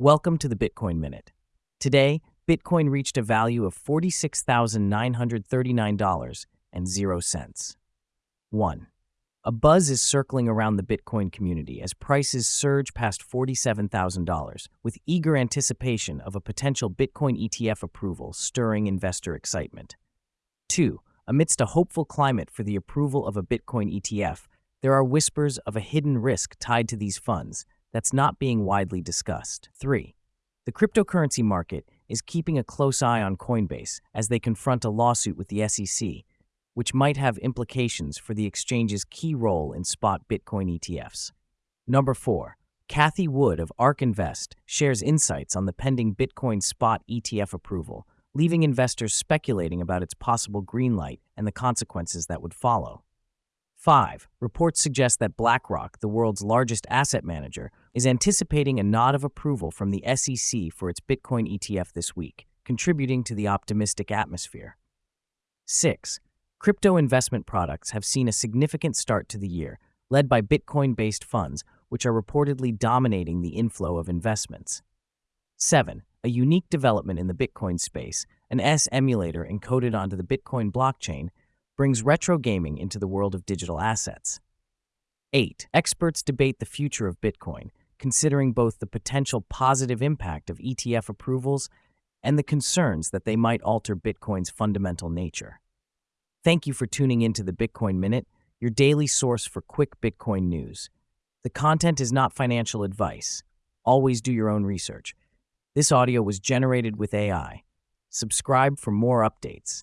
Welcome to the Bitcoin Minute. Today, Bitcoin reached a value of $46,939.00. 1. A buzz is circling around the Bitcoin community as prices surge past $47,000, with eager anticipation of a potential Bitcoin ETF approval stirring investor excitement. 2. Amidst a hopeful climate for the approval of a Bitcoin ETF, there are whispers of a hidden risk tied to these funds that's not being widely discussed. 3. The cryptocurrency market is keeping a close eye on Coinbase as they confront a lawsuit with the SEC, which might have implications for the exchange's key role in spot Bitcoin ETFs. Number 4. Cathie Wood of ARK Invest shares insights on the pending Bitcoin spot ETF approval, leaving investors speculating about its possible green light and the consequences that would follow. 5. Reports suggest that BlackRock, the world's largest asset manager, is anticipating a nod of approval from the SEC for its Bitcoin ETF this week, contributing to the optimistic atmosphere. 6. Crypto investment products have seen a significant start to the year, led by Bitcoin based funds, which are reportedly dominating the inflow of investments. 7. A unique development in the Bitcoin space, an S emulator encoded onto the Bitcoin blockchain brings retro gaming into the world of digital assets. 8. Experts debate the future of Bitcoin, considering both the potential positive impact of ETF approvals and the concerns that they might alter Bitcoin's fundamental nature. Thank you for tuning into the Bitcoin Minute, your daily source for quick Bitcoin news. The content is not financial advice. Always do your own research. This audio was generated with AI. Subscribe for more updates